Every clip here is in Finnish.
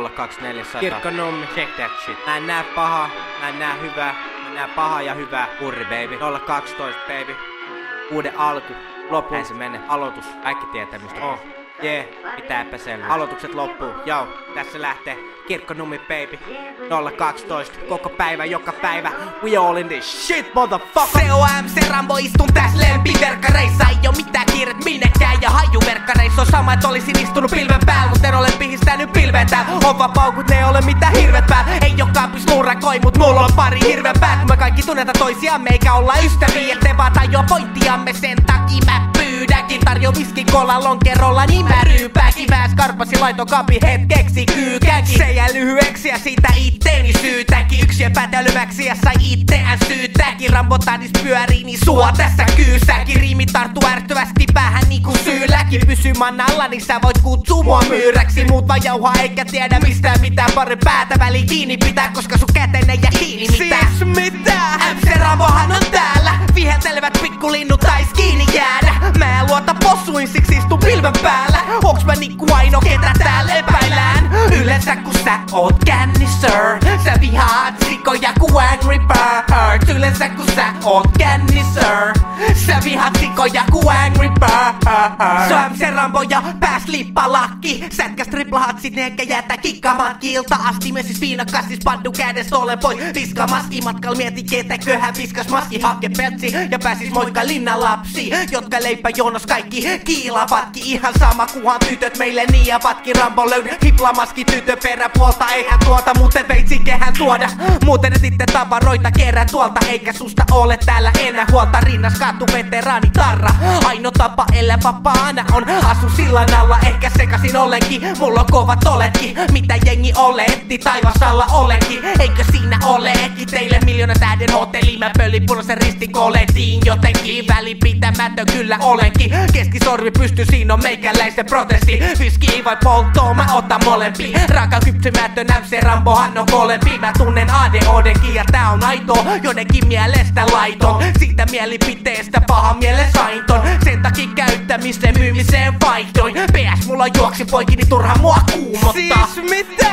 02400. Kirkkonummi. Check that shit. Mä en näe pahaa, mä en näe hyvää, mä näen pahaa ja hyvää. Kurri baby. 012 baby. Uuden alku. Loppu. Näin se menee. Aloitus. Kaikki tietää mistä Oh. Jee. yeah. Mitä epäselvää. Aloitukset loppuu. Joo, tässä lähtee Kirkkonummi baby. 012. Koko päivä, joka päivä. We all in this shit, motherfucker. COMC Rambo istun täs lempiverkkareissa Ei oo mitään kiiret minnekään ja hajuverkkareissa on sama et olisin istunut pilven päällä pilveä täällä On vaan paukut, ne ole hirvet päällä Ei oo kaapis murakoi mut mulla on pari hirveä päät. Kun me kaikki tunnetaan toisiamme eikä olla ystäviä te vaan tajua pointtiamme sen takia mä pyydänkin Tarjo viski kola lonkerolla niin mä ryypääkin. Vääs karpasi laito kapi hetkeksi kyykänkin Se jää lyhyeksi ja siitä itteeni syytäkin. Yksi epätelyväksi ja sai itseään syytäkin. Rambo tahdis pyörii niin sua tässä kyysäkin. Riimi tarttu ärtyvästi syylläkin Pysy mannalla niin sä voit kutsua mua myyräksi. Muut vaan jauhaa eikä tiedä mistään mitään Pari päätä väliin kiinni pitää koska sun kätenne jää kiinni mitä Siis mitä? MC Rambohan on täällä. Viheltelevät pikkulinnut tais kiinni jäädä. Mä en luota possuin siksi istun pilven päällä. Onks mä niinku aino ketä täällä epäillään? Yleensä kun sä oot kännissä Sä vihaat sikoja ku Angry Birds. Yleensä kun sä oot kännissä Sä vihaat sikoja ku Angry Birds. Se on MC Rambo ja pääs lippalakki. Sätkäs triplahatsit ne eikä jätä kikkaamaan kilta asti Me siis viinakassis paddu kädestä olen pois Viska maski matkal mieti ketäköhän viskas maski. Hake peltsi Ja pääsis moikka linnan lapsi. Jotka leipä jonos kaikki kiilavatki. Ihan sama kuhan tytöt meille niin ja vatki Rambo löydä Hiplamaski tytö peräpuolta eihän tuota Muuten veitsi kehän tuoda. Muuten sitten tavaroita kerran tuolta. Eikä susta ole täällä enää huolta. Rinnas katu veteraani tarra Aino tapa elää vapaana on Asu sillan alla ehkä sekasin ollenkin. Mulla on kovat oletkin Mitä jengi oletti taivasalla olenkin. Eikö siinä ole eki teille miljoona tähden hotelli? Mä pölin punaisen ristin koletiin Jotenkin välipitämätön kyllä olenkin. Keskisormi pysty siinä on meikäläisen protesti. Viski vai polttoon mä otan molempi Raaka kypsymätön MC Rambohan on molempi Mä tunnen ADHDkin ja tää on aito. Joidenkin mielestä laiton. Siitä mielipiteestä paha mielen sain ton Sen takia käyttämiseen myymiseen vaihdoin. PS mulla juoksi poikini turha mua kuumottaa. Siis mitä?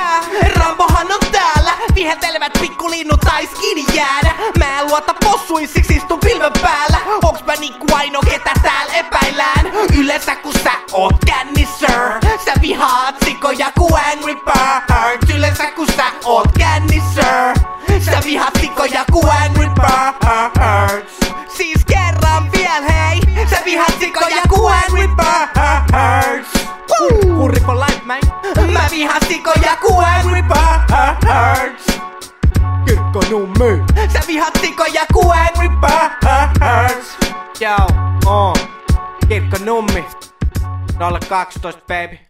Rambohan on täällä. Viheltelevät pikkulinnut tais kiinni jäädä. Mä en luota possuin, siksi istun pilven päällä. Onks mä niinku aino ketä täällä epäillään? Yleensä kun sä oot kännissä Sä vihaat sikoja ku Angry Birds. Yleensä kun sä oot kännissä Sä vihaat sikoja ku Angry Birds Woo! Kurri for life, man. Mä vihaan sikoja ku Angry Birds Kirkkonummi. Sä vihaat sikoja ku Angry Birds Joo, oo. Kirkkonummi. 012 baby.